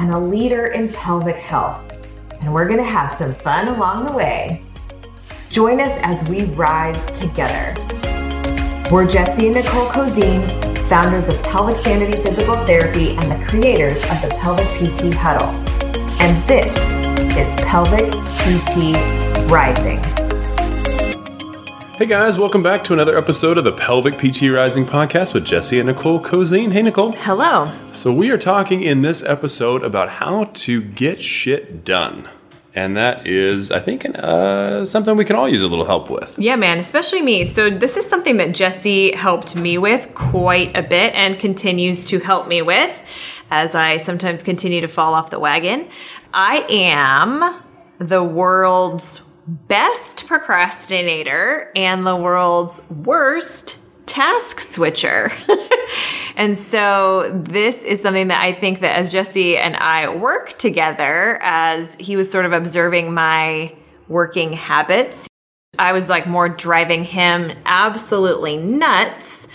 and a leader in pelvic health. And we're going to have some fun along the way. Join us as we rise together. We're Jesse and Nicole Cozine, founders of Pelvic Sanity Physical Therapy and the creators of the Pelvic PT Huddle. And this is Pelvic PT Rising. Hey guys, welcome back to another episode of the Pelvic PT Rising podcast with Jesse and Nicole Cozine. Hey Nicole. Hello. So we are talking in this episode about how to get shit done. And that is, I think, uh, something we can all use a little help with. Yeah, man, especially me. So, this is something that Jesse helped me with quite a bit and continues to help me with as I sometimes continue to fall off the wagon. I am the world's best procrastinator and the world's worst task switcher. and so this is something that I think that as Jesse and I work together as he was sort of observing my working habits, I was like more driving him absolutely nuts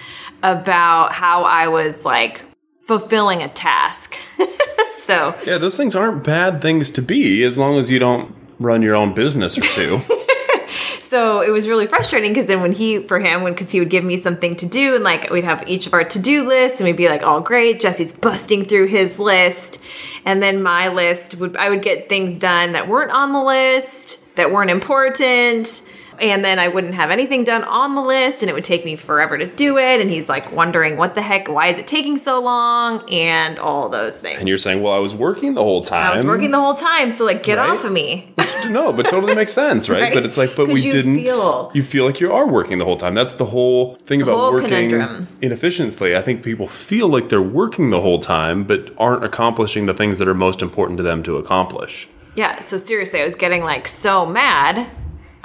about how I was like fulfilling a task. so, Yeah, those things aren't bad things to be as long as you don't run your own business or two. so it was really frustrating because then when he for him when because he would give me something to do and like we'd have each of our to-do lists and we'd be like all great jesse's busting through his list and then my list would i would get things done that weren't on the list that weren't important and then I wouldn't have anything done on the list and it would take me forever to do it and he's like wondering what the heck why is it taking so long and all those things. and you're saying, well, I was working the whole time. I was working the whole time so like get Right. off of me. no, but totally makes sense, right? Right? But it's like, but we you didn't. feel- you feel like you are working the whole time. That's the whole thing about whole working conundrum. inefficiently. I think people feel like they're working the whole time, but aren't accomplishing the things that are most important to them to accomplish. Yeah, so seriously, I was getting like so mad.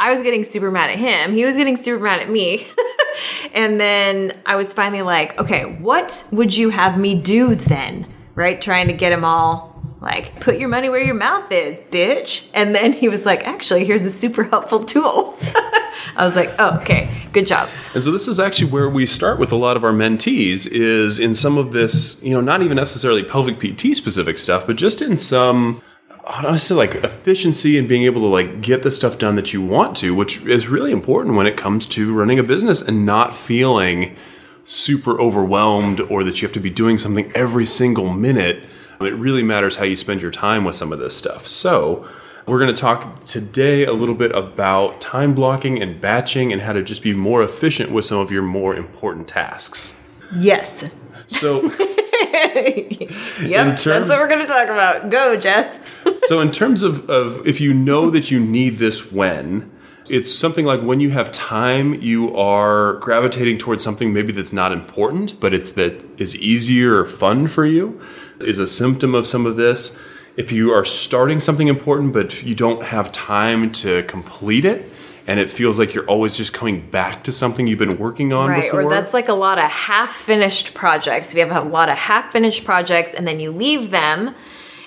I was getting super mad at him. He was getting super mad at me. and then I was finally like, okay, what would you have me do then? Right? Trying to get him all like, put your money where your mouth is, bitch. And then he was like, actually, here's a super helpful tool. I was like, oh, okay, good job. And so this is actually where we start with a lot of our mentees is in some of this, you know, not even necessarily pelvic PT specific stuff, but just in some honestly like efficiency and being able to like get the stuff done that you want to, which is really important when it comes to running a business and not feeling super overwhelmed or that you have to be doing something every single minute. It really matters how you spend your time with some of this stuff. So, we're going to talk today a little bit about time blocking and batching and how to just be more efficient with some of your more important tasks. Yes. So, Yep, terms- that's what we're going to talk about. Go, Jess. So in terms of, of if you know that you need this when, it's something like when you have time, you are gravitating towards something maybe that's not important, but it's that is easier or fun for you, is a symptom of some of this. If you are starting something important, but you don't have time to complete it, and it feels like you're always just coming back to something you've been working on Right, before. or that's like a lot of half finished projects. If you have a lot of half finished projects and then you leave them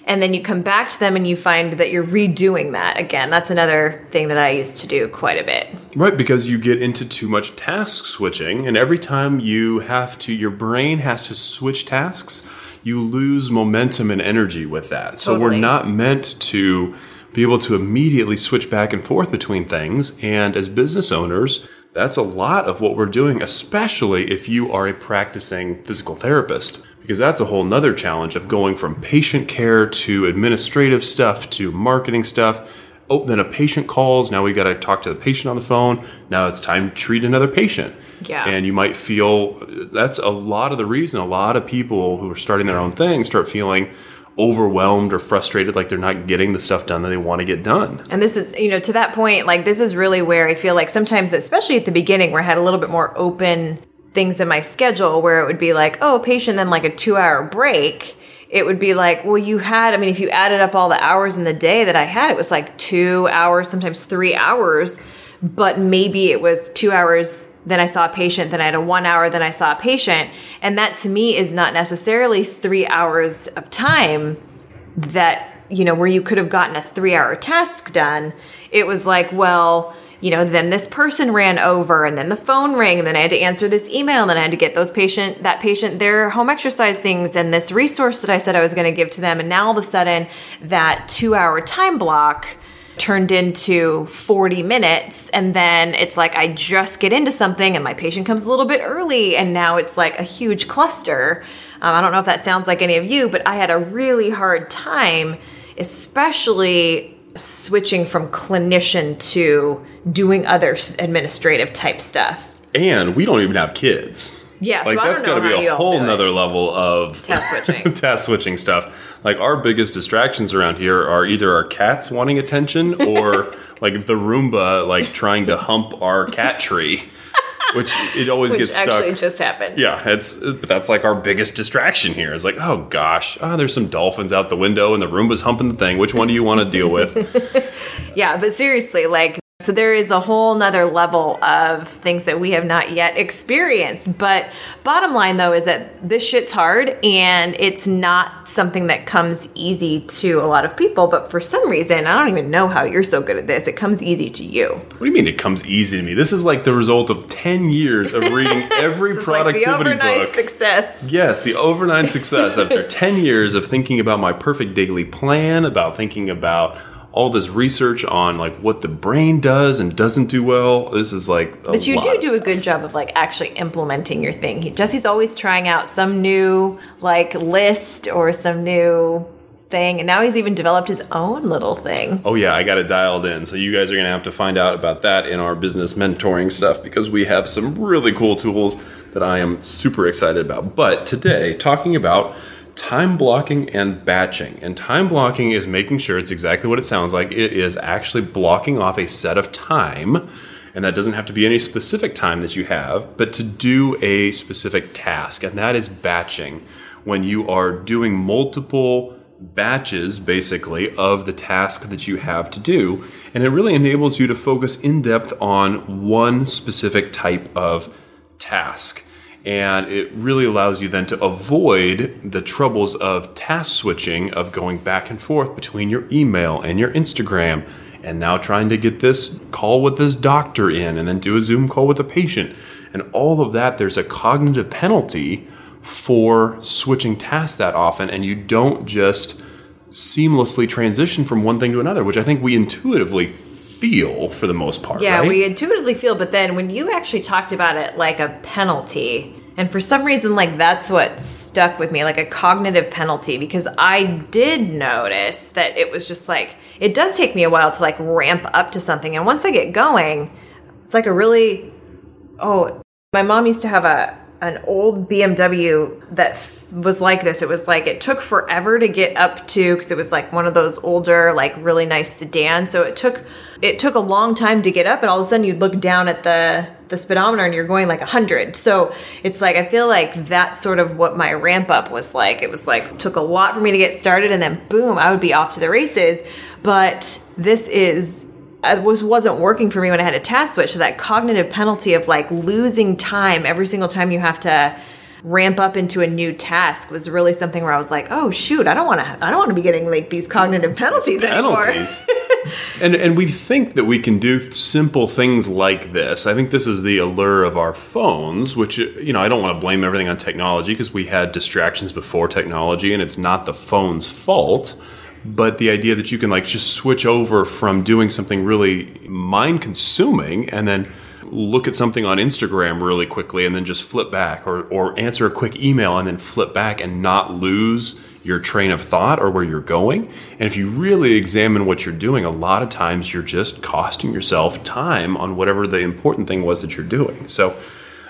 and then you come back to them and you find that you're redoing that again. That's another thing that I used to do quite a bit. Right, because you get into too much task switching, and every time you have to, your brain has to switch tasks, you lose momentum and energy with that. So we're not meant to be able to immediately switch back and forth between things. And as business owners, that's a lot of what we're doing, especially if you are a practicing physical therapist. Because that's a whole nother challenge of going from patient care to administrative stuff to marketing stuff oh, then a patient calls. Now we got to talk to the patient on the phone. Now it's time to treat another patient. Yeah. And you might feel that's a lot of the reason a lot of people who are starting their own thing start feeling overwhelmed or frustrated, like they're not getting the stuff done that they want to get done. And this is, you know, to that point, like this is really where I feel like sometimes, especially at the beginning, where I had a little bit more open things in my schedule, where it would be like, oh, patient, then like a two hour break. it would be like, well, you had, I mean, if you added up all the hours in the day that I had, it was like two hours, sometimes three hours, but maybe it was two hours. Then I saw a patient, then I had a one hour, then I saw a patient. And that to me is not necessarily three hours of time that, you know, where you could have gotten a three hour task done. It was like, well, you know, then this person ran over and then the phone rang and then I had to answer this email and then I had to get those patient that patient their home exercise things and this resource that I said I was going to give to them and now all of a sudden that 2-hour time block turned into 40 minutes and then it's like I just get into something and my patient comes a little bit early and now it's like a huge cluster. Um, I don't know if that sounds like any of you, but I had a really hard time especially switching from clinician to doing other administrative type stuff. And we don't even have kids. Yeah, like so that's got to be a whole nother level of task switching. task switching stuff. Like our biggest distractions around here are either our cats wanting attention or like the Roomba like trying to hump our cat tree which it always which gets stuck. Actually, just happened. Yeah, it's that's like our biggest distraction here. It's like, oh gosh, oh, there's some dolphins out the window and the Roomba's humping the thing. Which one do you want to deal with? yeah, but seriously, like so there is a whole nother level of things that we have not yet experienced. But bottom line though is that this shit's hard and it's not something that comes easy to a lot of people. But for some reason, I don't even know how you're so good at this. It comes easy to you. What do you mean it comes easy to me? This is like the result of 10 years of reading every productivity like the overnight book. success. Yes, the overnight success after 10 years of thinking about my perfect daily plan, about thinking about all this research on like what the brain does and doesn't do well. This is like, but you do do stuff. a good job of like actually implementing your thing. He, Jesse's always trying out some new like list or some new thing, and now he's even developed his own little thing. Oh yeah, I got it dialed in. So you guys are gonna have to find out about that in our business mentoring stuff because we have some really cool tools that I am super excited about. But today, talking about time blocking and batching. And time blocking is making sure it's exactly what it sounds like. It is actually blocking off a set of time. And that doesn't have to be any specific time that you have, but to do a specific task. And that is batching. When you are doing multiple batches, basically, of the task that you have to do. And it really enables you to focus in depth on one specific type of task and it really allows you then to avoid the troubles of task switching of going back and forth between your email and your Instagram and now trying to get this call with this doctor in and then do a Zoom call with a patient. And all of that there's a cognitive penalty for switching tasks that often and you don't just seamlessly transition from one thing to another which I think we intuitively feel for the most part. Yeah, right? we intuitively feel, but then when you actually talked about it like a penalty, and for some reason, like that's what stuck with me, like a cognitive penalty, because I did notice that it was just like, it does take me a while to like ramp up to something. And once I get going, it's like a really, oh, my mom used to have a, an old BMW that was like this. It was like it took forever to get up to because it was like one of those older, like really nice sedans. So it took it took a long time to get up, and all of a sudden you'd look down at the the speedometer and you're going like a hundred. So it's like I feel like that's sort of what my ramp up was like. It was like took a lot for me to get started, and then boom, I would be off to the races. But this is it was wasn't working for me when I had a task switch. So that cognitive penalty of like losing time every single time you have to ramp up into a new task was really something where I was like, oh shoot, I don't want to I don't want to be getting like these cognitive mm, penalties, penalties. anymore. and and we think that we can do simple things like this. I think this is the allure of our phones, which you know, I don't want to blame everything on technology because we had distractions before technology and it's not the phone's fault but the idea that you can like just switch over from doing something really mind consuming and then look at something on Instagram really quickly and then just flip back or, or answer a quick email and then flip back and not lose your train of thought or where you're going. And if you really examine what you're doing, a lot of times you're just costing yourself time on whatever the important thing was that you're doing. So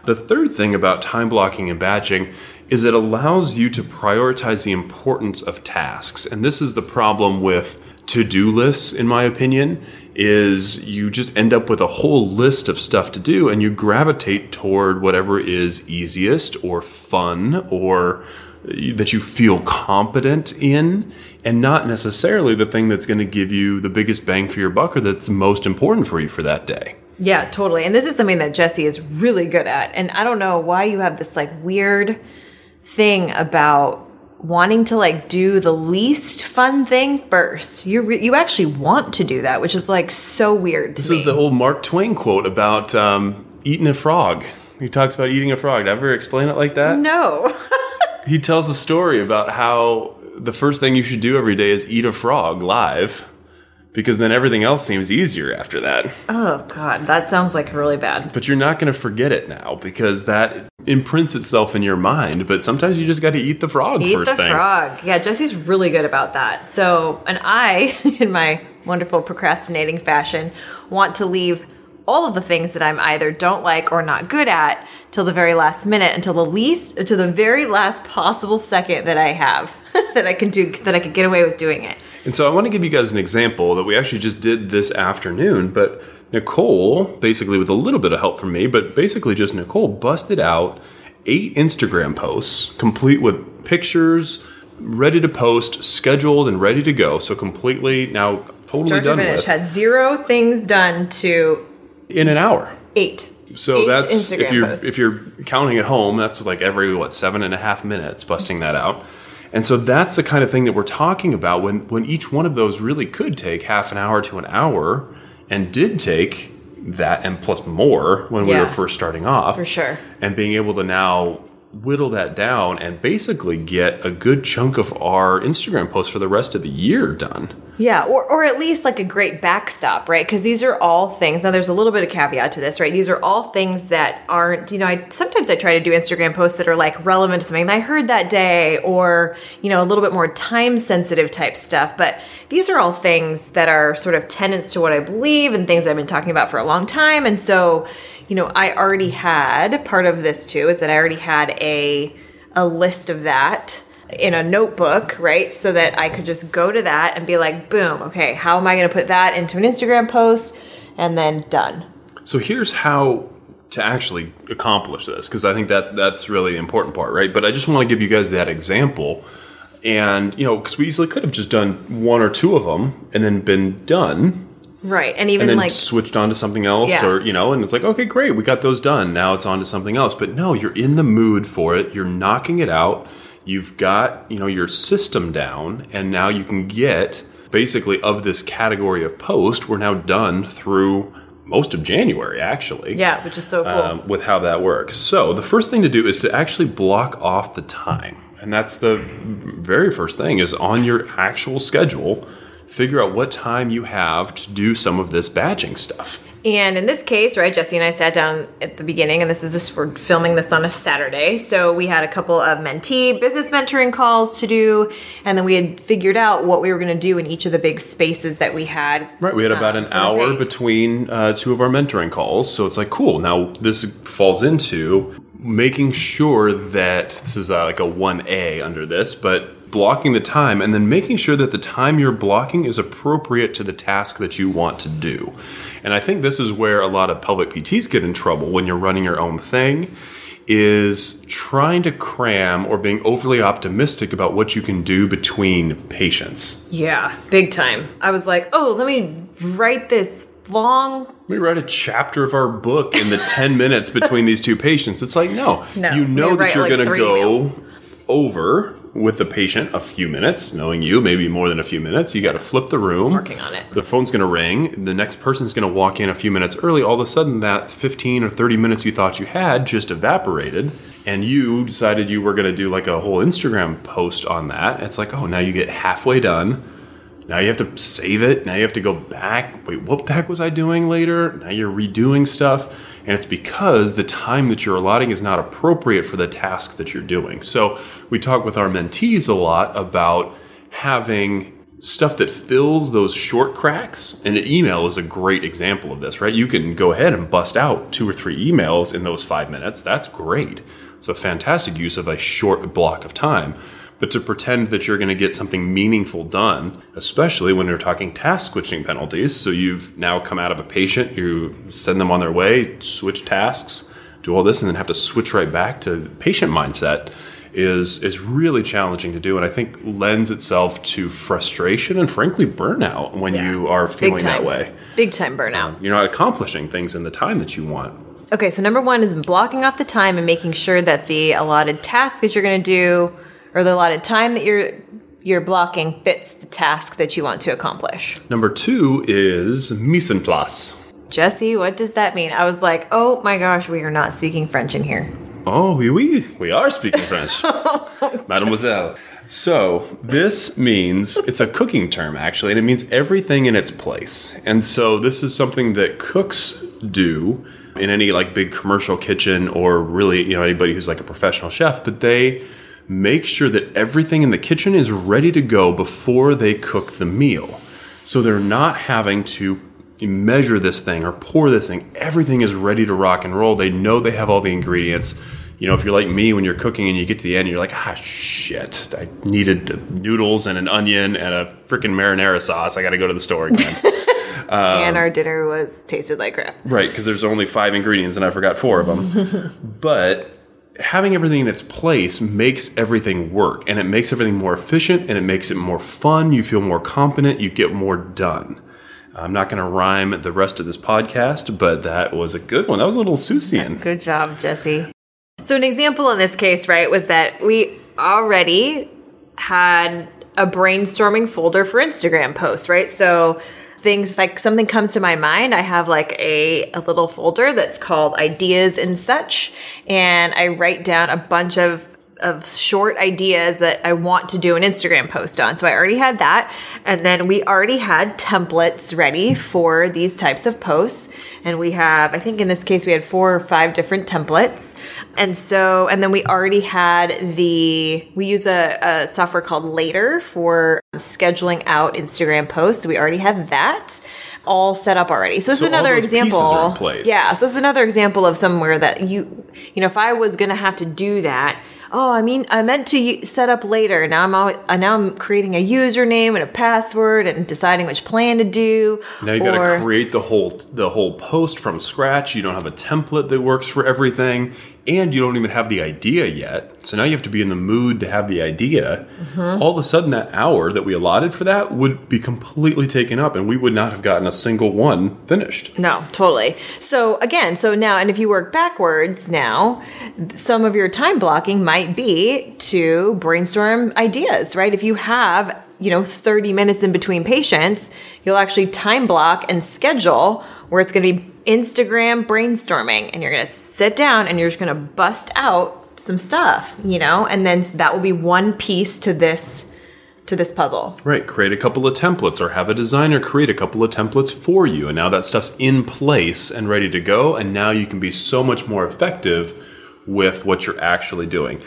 the third thing about time blocking and batching is it allows you to prioritize the importance of tasks. And this is the problem with to-do lists in my opinion is you just end up with a whole list of stuff to do and you gravitate toward whatever is easiest or fun or that you feel competent in and not necessarily the thing that's going to give you the biggest bang for your buck or that's most important for you for that day. Yeah, totally. And this is something that Jesse is really good at. And I don't know why you have this like weird thing about wanting to like do the least fun thing first. You re- you actually want to do that, which is like so weird. this me. is the old Mark Twain quote about um, eating a frog. He talks about eating a frog. Did I ever explain it like that? No. he tells a story about how the first thing you should do every day is eat a frog live because then everything else seems easier after that. Oh god, that sounds like really bad. But you're not going to forget it now because that imprints itself in your mind. But sometimes you just got to eat the frog eat first the thing. frog. Yeah, Jesse's really good about that. So, and I, in my wonderful procrastinating fashion, want to leave all of the things that I'm either don't like or not good at till the very last minute, until the least, to the very last possible second that I have that I can do, that I can get away with doing it. And so I want to give you guys an example that we actually just did this afternoon, but Nicole, basically with a little bit of help from me, but basically just Nicole busted out eight Instagram posts, complete with pictures, ready to post, scheduled and ready to go. So completely now totally Start done to finish. with. Had zero things done to in an hour. eight. So that's Instagram if you're posts. if you're counting at home, that's like every what seven and a half minutes busting that out. And so that's the kind of thing that we're talking about when when each one of those really could take half an hour to an hour and did take that and plus more when we were first starting off. For sure. And being able to now whittle that down and basically get a good chunk of our Instagram posts for the rest of the year done. Yeah, or, or at least like a great backstop, right? Because these are all things. Now, there's a little bit of caveat to this, right? These are all things that aren't, you know, I sometimes I try to do Instagram posts that are like relevant to something that I heard that day, or you know, a little bit more time sensitive type stuff. But these are all things that are sort of tenants to what I believe and things I've been talking about for a long time. And so, you know, I already had part of this too is that I already had a a list of that in a notebook, right? So that I could just go to that and be like, boom, okay, how am I going to put that into an Instagram post? And then done. So here's how to actually accomplish this because I think that that's really the important part, right? But I just want to give you guys that example, and you know, because we easily could have just done one or two of them and then been done, Right. And even and then like, switched on to something else, Yeah. or you know, and it's like, okay, great, we got those done. Now it's on to something else. But no, you're in the mood for it. You're knocking it out. You've got you know your system down, and now you can get basically of this category of post. We're now done through most of January, actually yeah, which is so cool. um, with how that works. So the first thing to do is to actually block off the time, and that's the very first thing is on your actual schedule. Figure out what time you have to do some of this batching stuff. And in this case, right, Jesse and I sat down at the beginning, and this is just we're filming this on a Saturday. So we had a couple of mentee business mentoring calls to do, and then we had figured out what we were going to do in each of the big spaces that we had. Right, we had about uh, an hour between uh, two of our mentoring calls, so it's like cool. Now this falls into making sure that this is uh, like a one A under this, but blocking the time and then making sure that the time you're blocking is appropriate to the task that you want to do. And I think this is where a lot of pelvic PTs get in trouble when you're running your own thing is trying to cram or being overly optimistic about what you can do between patients. Yeah, big time. I was like, oh, let me write this long. We write a chapter of our book in the 10 minutes between these two patients. It's like, no, No, you know that you're like going to go over with the patient a few minutes, knowing you, maybe more than a few minutes. You got to flip the room. Working on it. The phone's going to ring. The next person's going to walk in a few minutes early. All of a sudden, that 15 or 30 minutes you thought you had just evaporated. And you decided you were going to do like a whole Instagram post on that. It's like, oh, now you get halfway done. Now you have to save it. Now you have to go back. Wait, what the heck was I doing later? Now you're redoing stuff. And it's because the time that you're allotting is not appropriate for the task that you're doing. So we talk with our mentees a lot about having stuff that fills those short cracks. And an email is a great example of this, right? You can go ahead and bust out two or three emails in those five minutes. That's great. It's a fantastic use of a short block of time. But to pretend that you're going to get something meaningful done, especially when you're talking task switching penalties, so you've now come out of a patient, you send them on their way, switch tasks, do all this, and then have to switch right back to patient mindset. is is really challenging to do and I think lends itself to frustration and frankly burnout when Yeah. you are feeling that way. Big time burnout. Um, you're not accomplishing things in the time that you want. Okay, so number one is blocking off the time and making sure that the allotted task that you're going to do, or the allotted time that you're you're blocking, fits the task that you want to accomplish. Number two is mise en place. Jesse, what does that mean? I was like, oh my gosh, we are not speaking French in here. Oh, oui, oui, we are speaking French, oh mademoiselle. So this means it's a cooking term actually, and it means everything in its place. And so this is something that cooks do in any like big commercial kitchen or really you know anybody who's like a professional chef, but they make sure that everything in the kitchen is ready to go before they cook the meal. So they're not having to measure this thing or pour this thing. Everything is ready to rock and roll. They know they have all the ingredients. You know, if you're like me when you're cooking and you get to the end, you're like, ah, shit, I needed noodles and an onion and a freaking marinara sauce. I got to go to the store again. and our dinner was tasted like crap. right, because there's only five ingredients and I forgot four of them. but having everything in its place makes everything work and it makes everything more efficient and it makes it more fun. You feel more competent, you get more done. I'm not going to rhyme the rest of this podcast, but that was a good one. That was a little Seussian. Good job, Jesse. So, an example in this case, right, was that we already had a brainstorming folder for Instagram posts, right? So, things like something comes to my mind, I have like a, a little folder that's called ideas and such. And I write down a bunch of of short ideas that I want to do an Instagram post on. So I already had that. And then we already had templates ready for these types of posts. And we have, I think in this case, we had four or five different templates. And so, and then we already had the, we use a, a software called Later for scheduling out Instagram posts. So we already had that all set up already. So this So is another example. are in place. Yeah. So this is another example of somewhere that you, you know, if I was going to have to do that, oh, I mean, I meant to set up Later. Now I'm always, uh, now I'm creating a username and a password and deciding which plan to do. Now you got to create the whole the whole post from scratch. You don't have a template that works for everything, and you don't even have the idea yet. So now you have to be in the mood to have the idea. Mm-hmm. All of a sudden, that hour that we allotted for that would be completely taken up, and we would not have gotten a single one finished. No, totally. So again, so now, and if you work backwards now, some of your time blocking might be to brainstorm ideas, right? If you have, you know, 30 minutes in between patients, you'll actually time block and schedule where it's going to be Instagram brainstorming and you're going to sit down and you're just going to bust out some stuff, you know, and then that will be one piece to this to this puzzle. Right, create a couple of templates or have a designer create a couple of templates for you. And now that stuff's in place and ready to go. And now you can be so much more effective with what you're actually doing.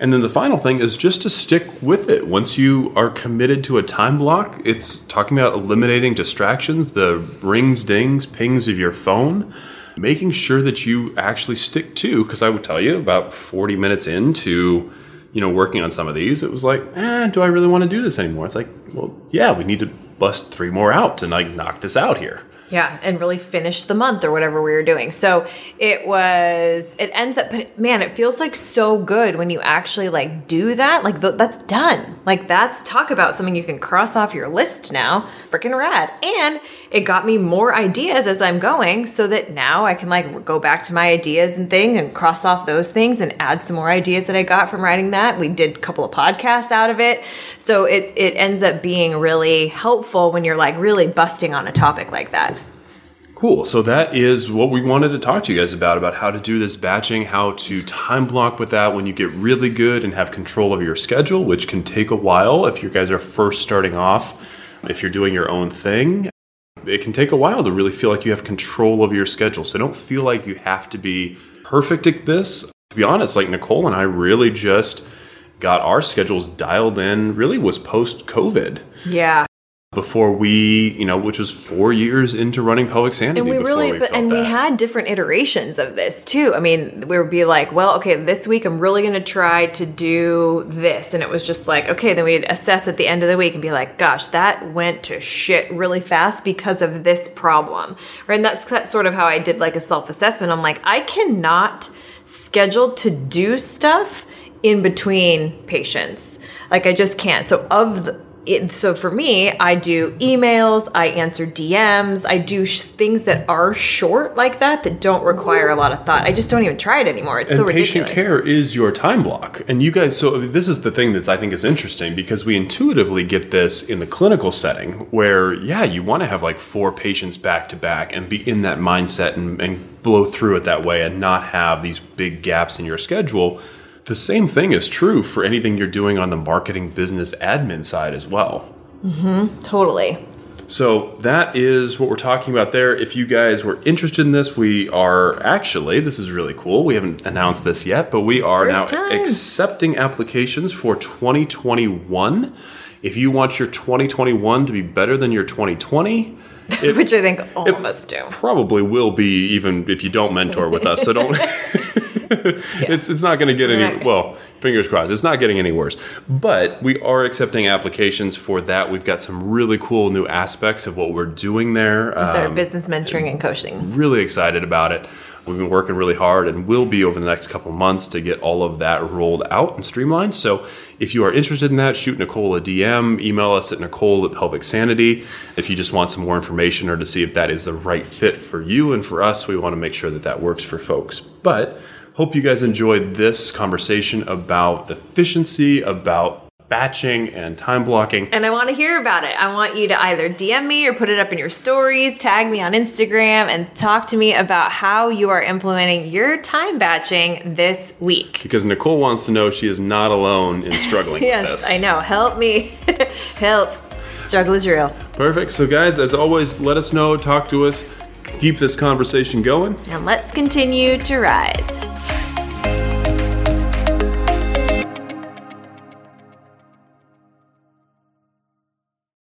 And then the final thing is just to stick with it. Once you are committed to a time block, it's talking about eliminating distractions, the rings, dings, pings of your phone, making sure that you actually stick to. Because I would tell you, about 40 minutes into you know, working on some of these, it was like, eh, do I really want to do this anymore? It's like, well, yeah, we need to bust three more out and like knock this out here. Yeah, and really finish the month or whatever we were doing. So it was, it ends up, but man, it feels like so good when you actually like do that. Like th- that's done. Like that's talk about something you can cross off your list now. Freaking rad. And it got me more ideas as I'm going so that now I can like go back to my ideas and thing and cross off those things and add some more ideas that I got from writing that. We did a couple of podcasts out of it. So it, it ends up being really helpful when you're like really busting on a topic like that. Cool. So that is what we wanted to talk to you guys about about how to do this batching, how to time block with that when you get really good and have control of your schedule, which can take a while if you guys are first starting off. If you're doing your own thing, it can take a while to really feel like you have control of your schedule. So don't feel like you have to be perfect at this. To be honest, like Nicole and I really just got our schedules dialed in, really was post COVID Yeah. Before we, you know, which was four years into running Pelvic Sanity. And we really, we but, and we had different iterations of this too. I mean, we would be like, well, okay, this week I'm really going to try to do this. And it was just like, okay, then we'd assess at the end of the week and be like, gosh, that went to shit really fast because of this problem. Right. And that's ki- sort of how I did like a self assessment. I'm like, I cannot schedule to do stuff in between patients. Like I just can't. So of the it, so for me, I do emails, I answer DMs, I do sh- things that are short like that that don't require a lot of thought. I just don't even try it anymore. It's and so patient care is your time block and you guys so this is the thing that i think is interesting because we intuitively get this in the clinical setting where yeah you want to have like four patients back to back and be in that mindset and, and blow through it that way and not have these big gaps in your schedule the same thing is true for anything you're doing on the marketing business admin side as well Mm-hmm, Totally. so that is what we're talking about there. If you guys were interested in this, we are actually, this is really cool. We haven't announced this yet, but we are First now time. accepting applications for 2021. If you want your 2021 to be better than your 2020, it Which I think all of us do. probably will be even if you don't mentor with us. So don't. It's it's not going to get any well. Fingers crossed. It's not getting any worse. But we are accepting applications for that. We've got some really cool new aspects of what we're doing there. Um, business mentoring and coaching. really excited about it. We've been working really hard and will be over the next couple months to get all of that rolled out and streamlined. So if you are interested in that, shoot Nicole a DM, email us at Nicole at Pelvic Sanity. If you just want some more information or to see if that is the right fit for you and for us, we want to make sure that that works for folks. But hope you guys enjoyed this conversation about efficiency, about batching and time blocking. And I want to hear about it. I want you to either DM me or put it up in your stories, tag me on Instagram, and talk to me about how you are implementing your time batching this week. Because Nicole wants to know she is not alone in struggling with Yes. I know. Help me. Help. Struggle is real. Perfect. So, guys, as always, let us know, talk to us, keep this conversation going. And let's continue to rise.